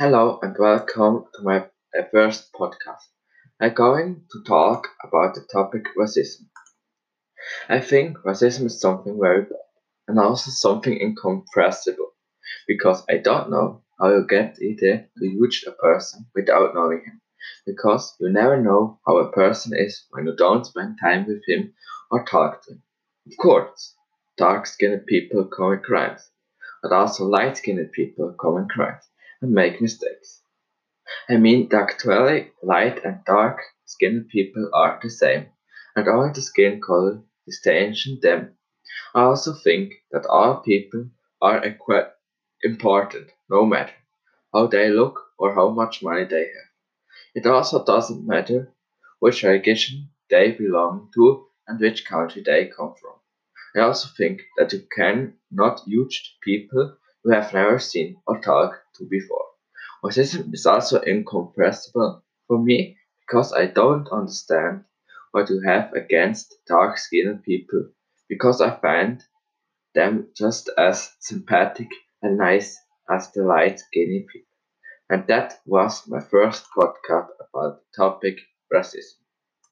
Hello and welcome to my first podcast. I'm going to talk about the topic racism. I think racism is something very bad and also something incompressible because I don't know how you get idea to judge a person without knowing him because you never know how a person is when you don't spend time with him or talk to him. Of course, dark skinned people commit crimes, but also light skinned people commit crimes and make mistakes. I mean actually light and dark skinned people are the same, and all the skin color distinguishes them. I also think that all people are important, no matter how they look or how much money they have. It also doesn't matter which religion they belong to and which country they come from. I also think that you can not judge people you have never seen or talked to before. Racism is also incomprehensible for me because I don't understand what you have against dark skinned people because I find them just as sympathetic and nice as the light skinned people. And that was my first podcast about the topic racism.